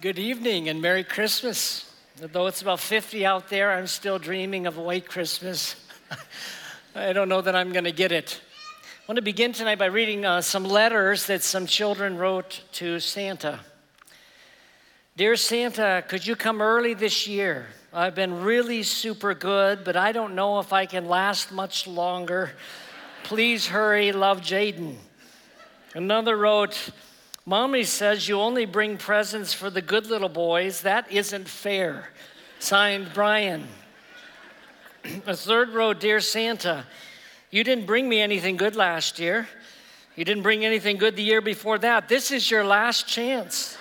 Good evening and Merry Christmas. Though it's about 50 out there, I'm still dreaming of a white Christmas. I don't know that I'm going to get it. I want to begin tonight by reading uh, some letters that some children wrote to Santa. Dear Santa, could you come early this year? I've been really super good, but I don't know if I can last much longer. Please hurry, love Jaden. Another wrote, Mommy says you only bring presents for the good little boys. That isn't fair. Signed, Brian. A third row, Dear Santa, you didn't bring me anything good last year. You didn't bring anything good the year before that. This is your last chance.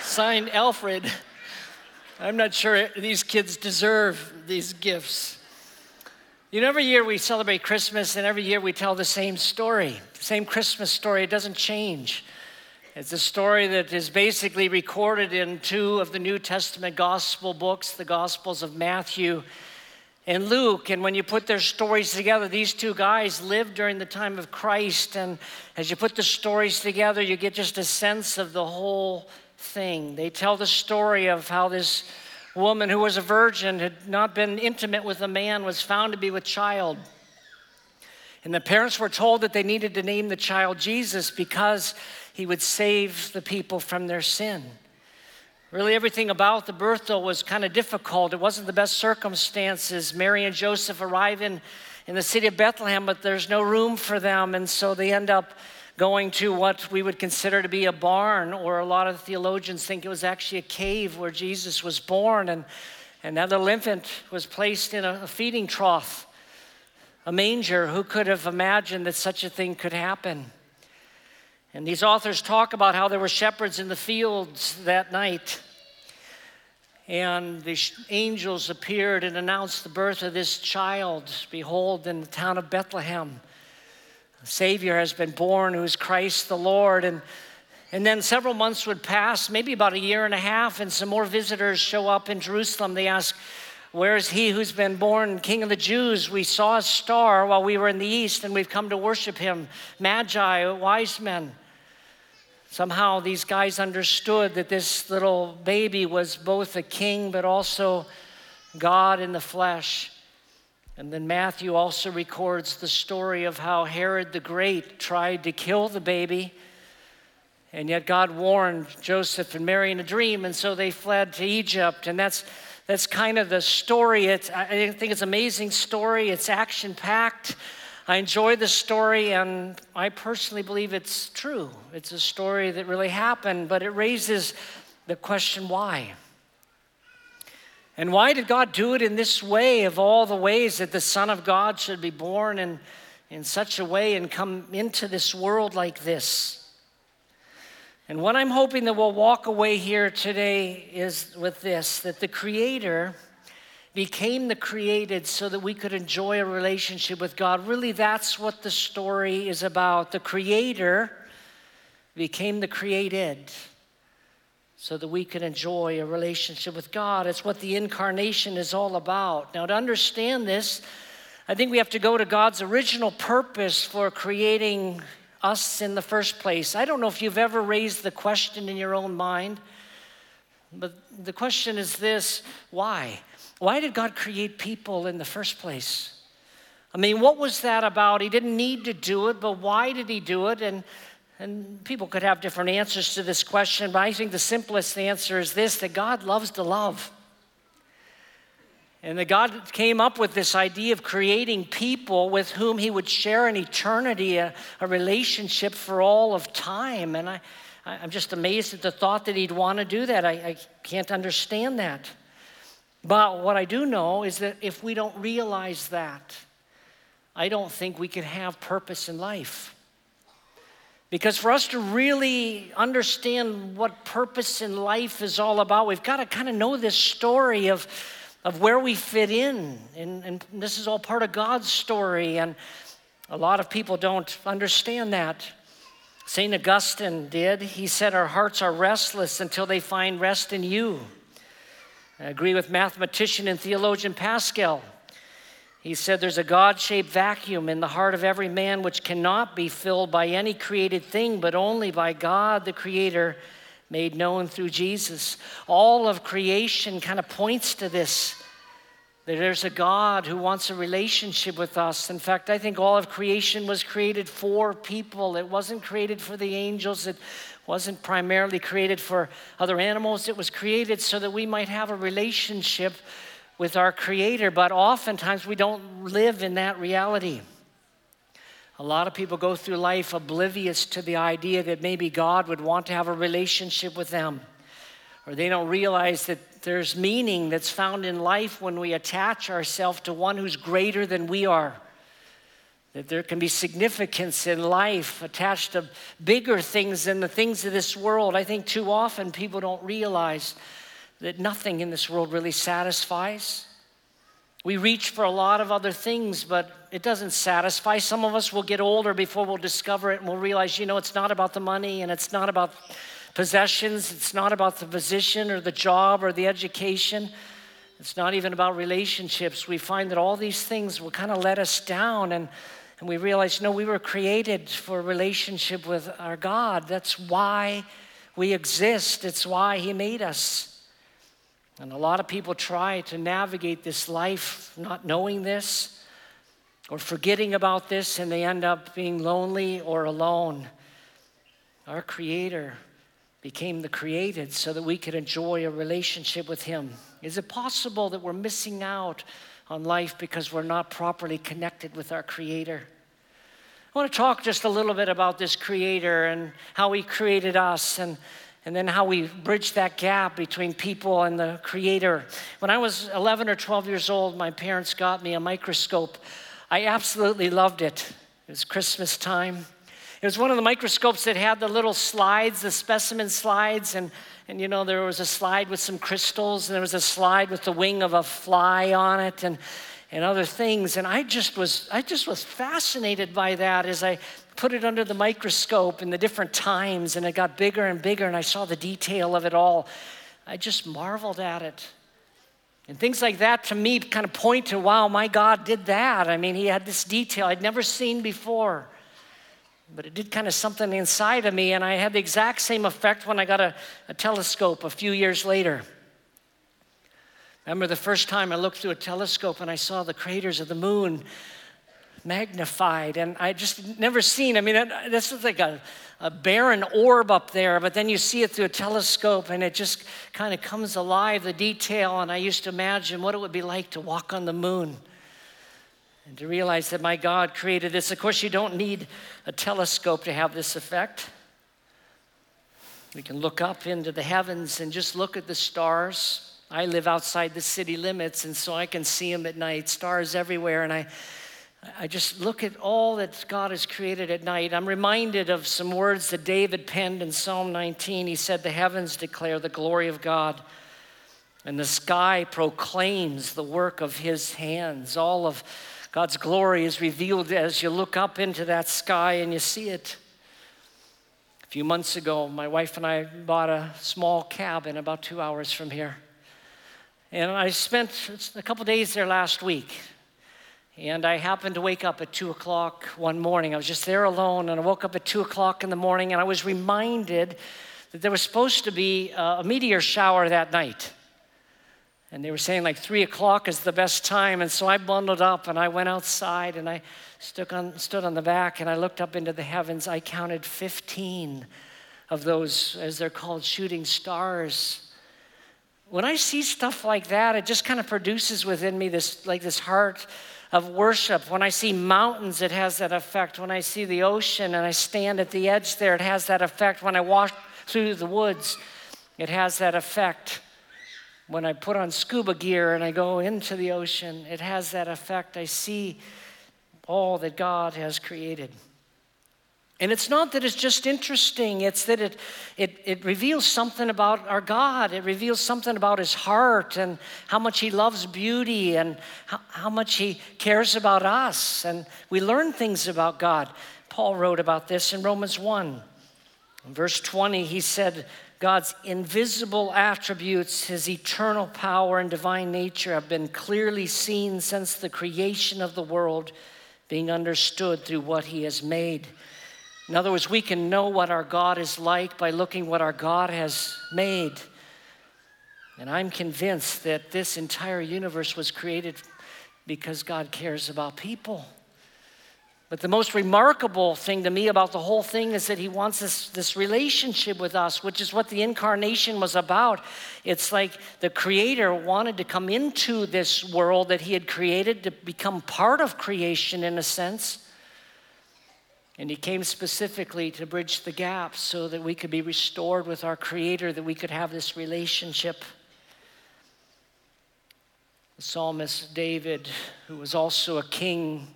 Signed, Alfred. I'm not sure these kids deserve these gifts. You know, every year we celebrate Christmas, and every year we tell the same story, same Christmas story. It doesn't change. It's a story that is basically recorded in two of the New Testament gospel books, the Gospels of Matthew and Luke. And when you put their stories together, these two guys lived during the time of Christ. And as you put the stories together, you get just a sense of the whole thing. They tell the story of how this woman who was a virgin had not been intimate with a man was found to be with child. And the parents were told that they needed to name the child Jesus because he would save the people from their sin. Really, everything about the birth, though, was kind of difficult. It wasn't the best circumstances. Mary and Joseph arrive in, in the city of Bethlehem, but there's no room for them. And so they end up going to what we would consider to be a barn, or a lot of theologians think it was actually a cave where Jesus was born. And, little infant was placed in a, a feeding trough, a manger. Who could have imagined that such a thing could happen? And these authors talk about how there were shepherds in the fields that night. And the angels appeared and announced the birth of this child. Behold, in the town of Bethlehem, a Savior has been born who is Christ the Lord. And, and then several months would pass, maybe about a year and a half, and some more visitors show up in Jerusalem. They ask, Where is he who's been born King of the Jews? We saw a star while we were in the east, and we've come to worship him. Magi, wise men. Somehow these guys understood that this little baby was both a king but also God in the flesh. And then Matthew also records the story of how Herod the Great tried to kill the baby. And yet God warned Joseph and Mary in a dream, and so they fled to Egypt. And that's, that's kind of the story. It's, I think it's an amazing story. It's action packed. I enjoy the story, and I personally believe it's true. It's a story that really happened, but it raises the question why? And why did God do it in this way, of all the ways that the Son of God should be born in, in such a way and come into this world like this? And what I'm hoping that we'll walk away here today is with this that the Creator became the created so that we could enjoy a relationship with God. Really, that's what the story is about. The Creator became the created so that we could enjoy a relationship with God. It's what the incarnation is all about. Now, to understand this, I think we have to go to God's original purpose for creating us in the first place. I don't know if you've ever raised the question in your own mind, but the question is this why? Why did God create people in the first place? I mean, what was that about? He didn't need to do it, but why did he do it? And, and people could have different answers to this question, but I think the simplest answer is this that God loves to love. And that God came up with this idea of creating people with whom He would share an eternity, a, a relationship for all of time. And I, I'm just amazed at the thought that He'd want to do that. I, I can't understand that. But what I do know is that if we don't realize that, I don't think we can have purpose in life. Because for us to really understand what purpose in life is all about, we've got to kind of know this story of, of where we fit in. And, and this is all part of God's story. And a lot of people don't understand that. St. Augustine did. He said, Our hearts are restless until they find rest in you. I agree with mathematician and theologian Pascal. He said there's a God shaped vacuum in the heart of every man which cannot be filled by any created thing, but only by God the Creator made known through Jesus. All of creation kind of points to this there's a God who wants a relationship with us. In fact, I think all of creation was created for people. It wasn't created for the angels, it wasn't primarily created for other animals. It was created so that we might have a relationship with our Creator, but oftentimes we don't live in that reality. A lot of people go through life oblivious to the idea that maybe God would want to have a relationship with them. Or they don't realize that there's meaning that's found in life when we attach ourselves to one who's greater than we are. That there can be significance in life attached to bigger things than the things of this world. I think too often people don't realize that nothing in this world really satisfies. We reach for a lot of other things, but it doesn't satisfy. Some of us will get older before we'll discover it and we'll realize, you know, it's not about the money and it's not about possessions, it's not about the position or the job or the education. It's not even about relationships. We find that all these things will kind of let us down and and we realize, no, we were created for a relationship with our God. That's why we exist, it's why He made us. And a lot of people try to navigate this life not knowing this or forgetting about this, and they end up being lonely or alone. Our Creator became the created so that we could enjoy a relationship with Him. Is it possible that we're missing out on life because we're not properly connected with our Creator? I want to talk just a little bit about this Creator and how He created us and and then how we bridge that gap between people and the creator. When I was 11 or 12 years old, my parents got me a microscope. I absolutely loved it. It was Christmas time. It was one of the microscopes that had the little slides, the specimen slides, and, and you know, there was a slide with some crystals, and there was a slide with the wing of a fly on it, and, and other things. And I just was, I just was fascinated by that as I put it under the microscope in the different times, and it got bigger and bigger, and I saw the detail of it all. I just marveled at it. And things like that to me kind of point to wow, my God did that. I mean, he had this detail I'd never seen before. But it did kind of something inside of me, and I had the exact same effect when I got a, a telescope a few years later. Remember the first time I looked through a telescope and I saw the craters of the moon magnified. And I just never seen, I mean, this is like a, a barren orb up there, but then you see it through a telescope and it just kind of comes alive, the detail. And I used to imagine what it would be like to walk on the moon and to realize that my God created this. Of course, you don't need a telescope to have this effect. We can look up into the heavens and just look at the stars. I live outside the city limits, and so I can see them at night, stars everywhere. And I, I just look at all that God has created at night. I'm reminded of some words that David penned in Psalm 19. He said, The heavens declare the glory of God, and the sky proclaims the work of his hands. All of God's glory is revealed as you look up into that sky and you see it. A few months ago, my wife and I bought a small cabin about two hours from here. And I spent a couple days there last week. And I happened to wake up at two o'clock one morning. I was just there alone, and I woke up at two o'clock in the morning, and I was reminded that there was supposed to be a meteor shower that night. And they were saying like three o'clock is the best time. And so I bundled up and I went outside and I stood on, stood on the back and I looked up into the heavens. I counted 15 of those, as they're called, shooting stars. When I see stuff like that, it just kind of produces within me this like this heart of worship. When I see mountains, it has that effect. When I see the ocean and I stand at the edge there, it has that effect. When I walk through the woods, it has that effect. When I put on scuba gear and I go into the ocean, it has that effect. I see all that God has created. And it's not that it's just interesting, it's that it, it, it reveals something about our God. It reveals something about his heart and how much he loves beauty and how, how much he cares about us. And we learn things about God. Paul wrote about this in Romans 1. In verse 20, he said, God's invisible attributes, his eternal power and divine nature, have been clearly seen since the creation of the world, being understood through what he has made In other words, we can know what our God is like by looking what our God has made. And I'm convinced that this entire universe was created because God cares about people. But the most remarkable thing to me about the whole thing is that he wants this, this relationship with us, which is what the incarnation was about. It's like the Creator wanted to come into this world that he had created to become part of creation in a sense. And he came specifically to bridge the gap so that we could be restored with our Creator, that we could have this relationship. The psalmist David, who was also a king,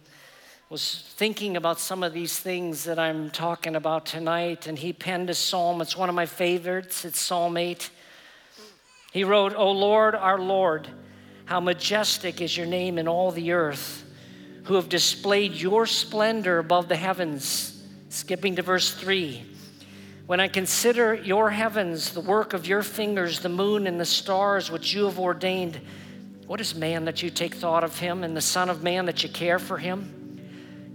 was thinking about some of these things that I'm talking about tonight, and he penned a psalm. It's one of my favorites. It's Psalm 8. He wrote, O Lord, our Lord, how majestic is your name in all the earth, who have displayed your splendor above the heavens. Skipping to verse 3. When I consider your heavens, the work of your fingers, the moon and the stars which you have ordained, what is man that you take thought of him, and the Son of Man that you care for him?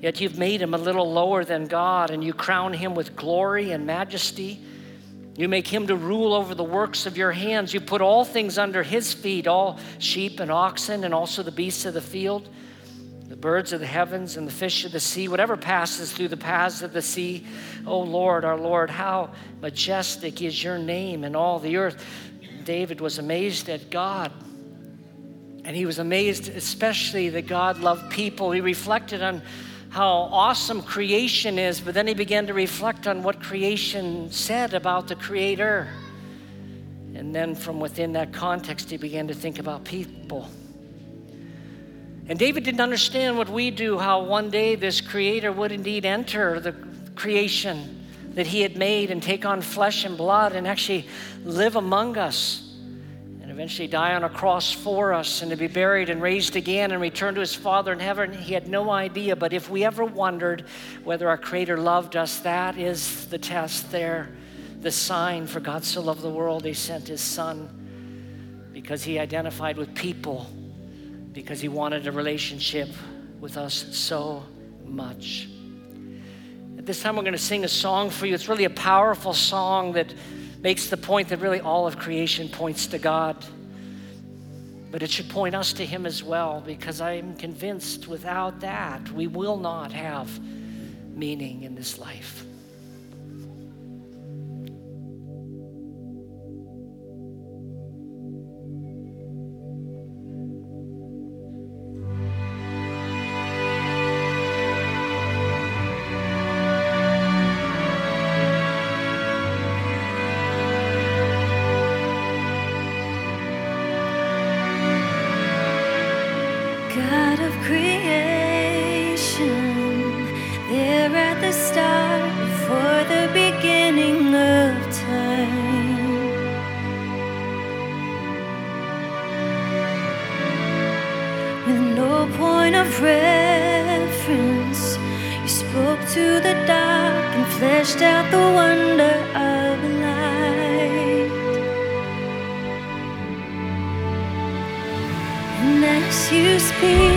Yet you've made him a little lower than God, and you crown him with glory and majesty. You make him to rule over the works of your hands. You put all things under his feet all sheep and oxen, and also the beasts of the field, the birds of the heavens, and the fish of the sea, whatever passes through the paths of the sea. Oh Lord, our Lord, how majestic is your name in all the earth. David was amazed at God. And he was amazed, especially that God loved people. He reflected on how awesome creation is, but then he began to reflect on what creation said about the Creator. And then from within that context, he began to think about people. And David didn't understand what we do, how one day this Creator would indeed enter the creation that he had made and take on flesh and blood and actually live among us eventually die on a cross for us and to be buried and raised again and return to his Father in heaven. He had no idea. But if we ever wondered whether our Creator loved us, that is the test there, the sign for God so loved the world, he sent his Son because he identified with people, because he wanted a relationship with us so much. At this time, we're going to sing a song for you. It's really a powerful song that makes the point that really all of creation points to God. But it should point us to Him as well, because I'm convinced without that, we will not have meaning in this life. To the dark and fleshed out the wonder of light. And as you speak,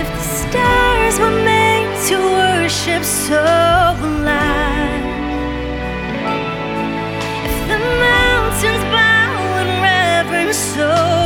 If the stars were made to worship so alive, if the mountains bow in reverence so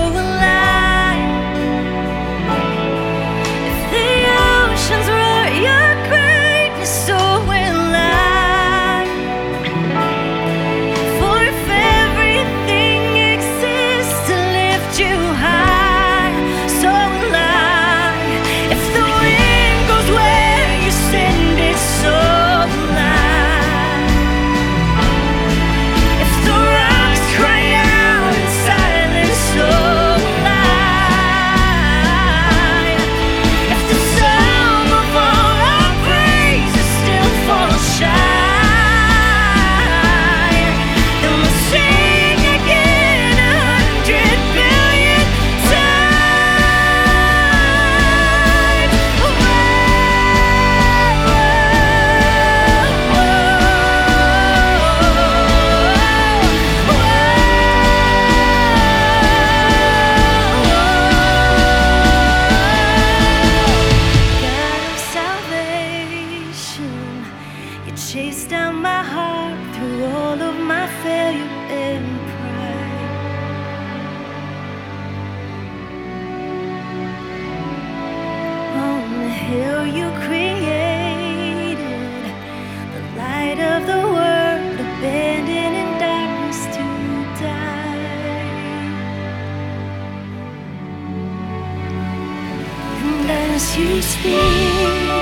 as you speak.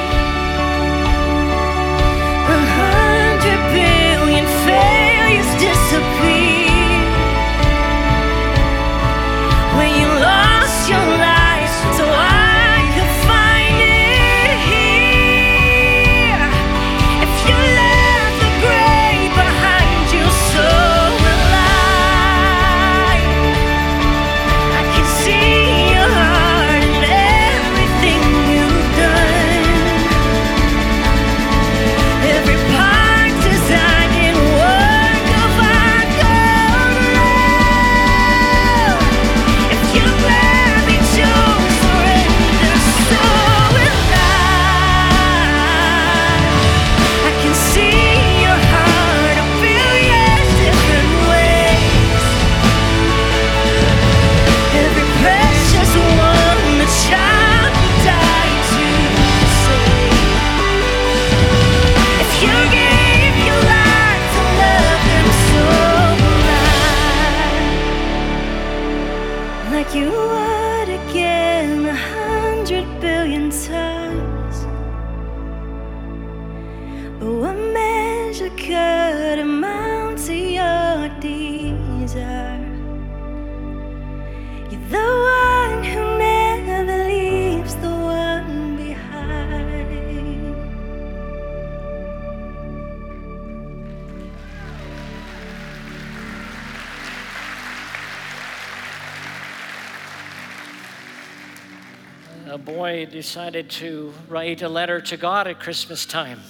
Decided to write a letter to God at Christmas time.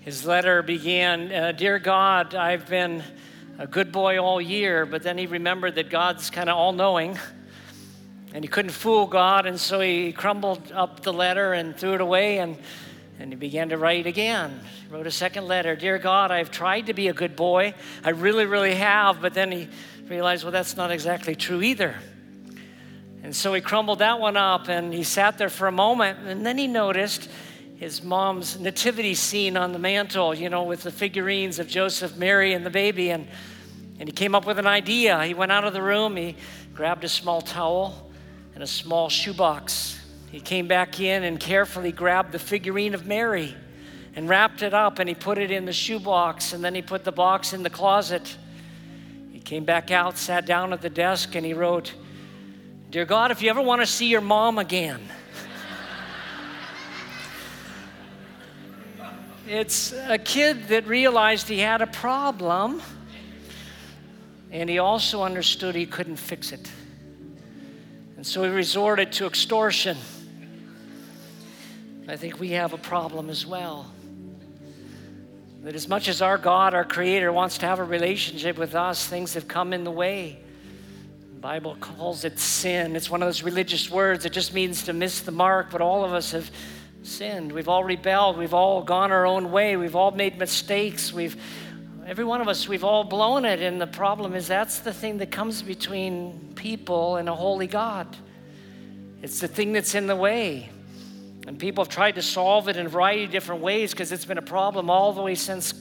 His letter began uh, Dear God, I've been a good boy all year, but then he remembered that God's kind of all knowing. And he couldn't fool God, and so he crumbled up the letter and threw it away, and, and he began to write again. He wrote a second letter Dear God, I've tried to be a good boy. I really, really have, but then he realized, well, that's not exactly true either. And so he crumbled that one up, and he sat there for a moment, and then he noticed his mom's nativity scene on the mantle, you know, with the figurines of Joseph, Mary, and the baby. And, and he came up with an idea. He went out of the room, he grabbed a small towel and a small shoebox. He came back in and carefully grabbed the figurine of Mary and wrapped it up and he put it in the shoebox and then he put the box in the closet. He came back out, sat down at the desk, and he wrote, Dear God, if you ever want to see your mom again, it's a kid that realized he had a problem and he also understood he couldn't fix it. And so he resorted to extortion. I think we have a problem as well. That as much as our God, our Creator, wants to have a relationship with us, things have come in the way. Bible calls it sin. It's one of those religious words. It just means to miss the mark, but all of us have sinned. We've all rebelled. We've all gone our own way. We've all made mistakes. We've every one of us, we've all blown it. And the problem is that's the thing that comes between people and a holy God. It's the thing that's in the way. And people have tried to solve it in a variety of different ways because it's been a problem all the way since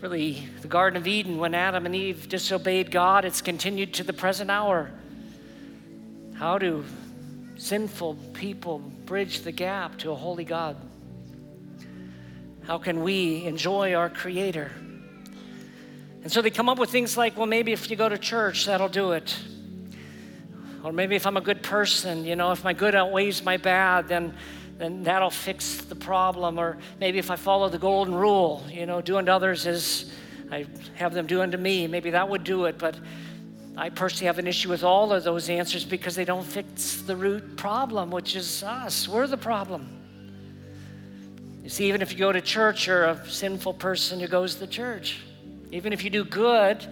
really the Garden of Eden when Adam and Eve disobeyed God. It's continued to the present hour. How do sinful people bridge the gap to a holy God? How can we enjoy our Creator? And so they come up with things like, well, maybe if you go to church, that'll do it. Or maybe if I'm a good person, you know, if my good outweighs my bad, then, then that'll fix the problem. Or maybe if I follow the golden rule, you know, do unto others as I have them do unto me, maybe that would do it. But I personally have an issue with all of those answers because they don't fix the root problem, which is us. We're the problem. You see, even if you go to church, you're a sinful person who goes to church. Even if you do good,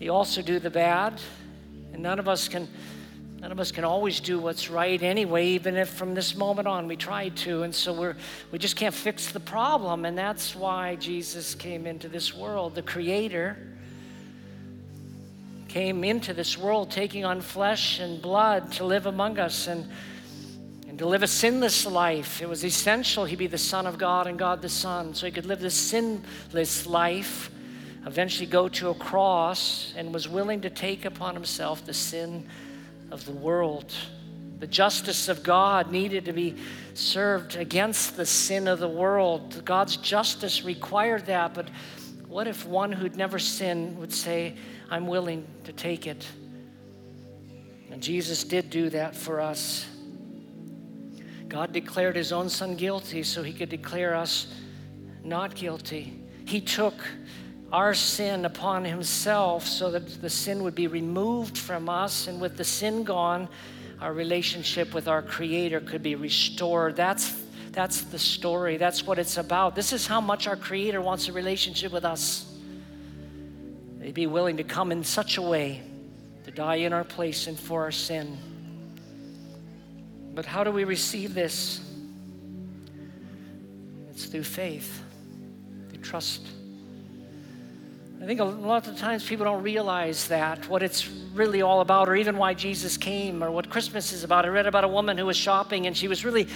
you also do the bad. And none of us can none of us can always do what's right anyway, even if from this moment on we tried to. And so we're we just can't fix the problem. And that's why Jesus came into this world. The creator came into this world taking on flesh and blood to live among us and and to live a sinless life. It was essential he be the Son of God and God the Son, so he could live this sinless life eventually go to a cross and was willing to take upon himself the sin of the world. The justice of God needed to be served against the sin of the world. God's justice required that, but what if one who'd never sinned would say, I'm willing to take it? And Jesus did do that for us. God declared his own son guilty so he could declare us not guilty. He took our sin upon himself so that the sin would be removed from us. And with the sin gone, our relationship with our Creator could be restored. That's, that's the story. That's what it's about. This is how much our Creator wants a relationship with us. They'd be willing to come in such a way to die in our place and for our sin. But how do we receive this? It's through faith, through trust. I think a lot of times people don't realize that, what it's really all about, or even why Jesus came, or what Christmas is about. I read about a woman who was shopping and she was really,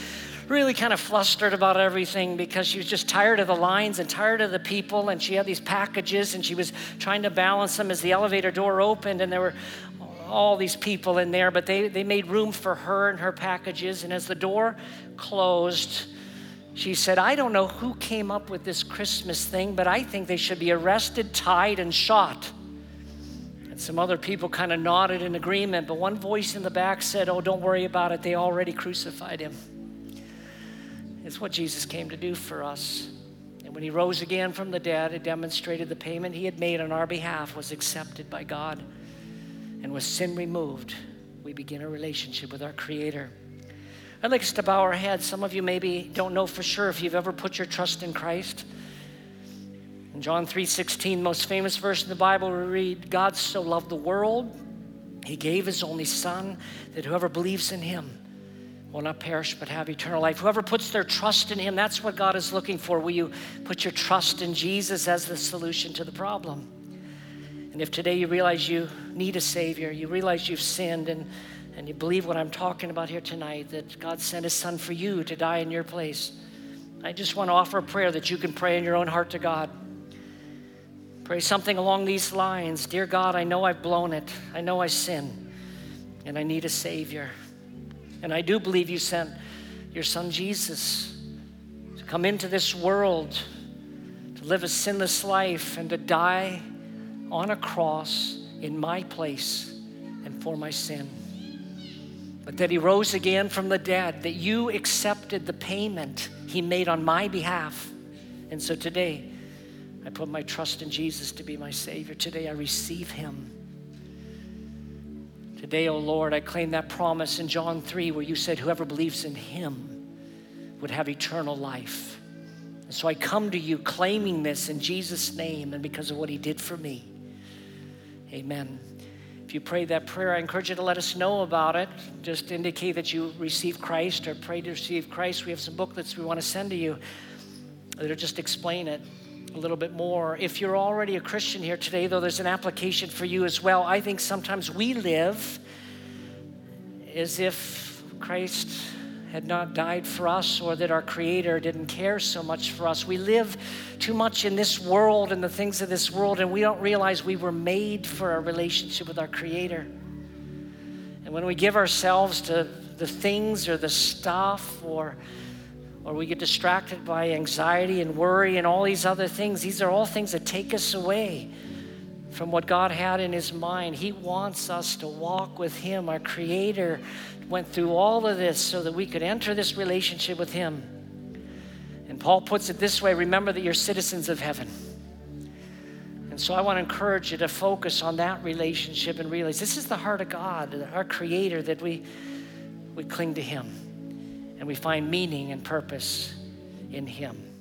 really kind of flustered about everything because she was just tired of the lines and tired of the people. And she had these packages and she was trying to balance them as the elevator door opened, and there were all these people in there, but they, they made room for her and her packages. And as the door closed, she said, I don't know who came up with this Christmas thing, but I think they should be arrested, tied, and shot. And some other people kind of nodded in agreement, but one voice in the back said, Oh, don't worry about it. They already crucified him. It's what Jesus came to do for us. And when he rose again from the dead, it demonstrated the payment he had made on our behalf was accepted by God. And with sin removed, we begin a relationship with our Creator. I'd like us to bow our heads. Some of you maybe don't know for sure if you've ever put your trust in Christ. In John 3:16, most famous verse in the Bible, we read, God so loved the world He gave his only Son that whoever believes in him will not perish but have eternal life. Whoever puts their trust in him, that's what God is looking for. Will you put your trust in Jesus as the solution to the problem? And if today you realize you need a Savior, you realize you've sinned, and, and you believe what I'm talking about here tonight, that God sent His Son for you to die in your place, I just want to offer a prayer that you can pray in your own heart to God. Pray something along these lines Dear God, I know I've blown it. I know I sin, and I need a Savior. And I do believe you sent your Son Jesus to come into this world, to live a sinless life, and to die on a cross in my place and for my sin. But that he rose again from the dead, that you accepted the payment he made on my behalf. And so today, I put my trust in Jesus to be my Savior. Today, I receive him. Today, O oh Lord, I claim that promise in John 3 where you said, Whoever believes in him would have eternal life. And so I come to you claiming this in Jesus' name and because of what he did for me. Amen. If you prayed that prayer, I encourage you to let us know about it. Just indicate that you received Christ or pray to receive Christ. We have some booklets we want to send to you that'll just explain it a little bit more. If you're already a Christian here today, though, there's an application for you as well. I think sometimes we live as if Christ had not died for us or that our Creator didn't care so much for us. We live too much in this world and the things of this world, and we don't realize we were made for a relationship with our Creator. And when we give ourselves to the things or the stuff or or we get distracted by anxiety and worry and all these other things. These are all things that take us away from what God had in His mind. He wants us to walk with Him, our Creator, went through all of this so that we could enter this relationship with Him. And Paul puts it this way remember that you're citizens of heaven. And so I want to encourage you to focus on that relationship and realize this is the heart of God, our Creator, that we, we cling to Him and we find meaning and purpose in Him.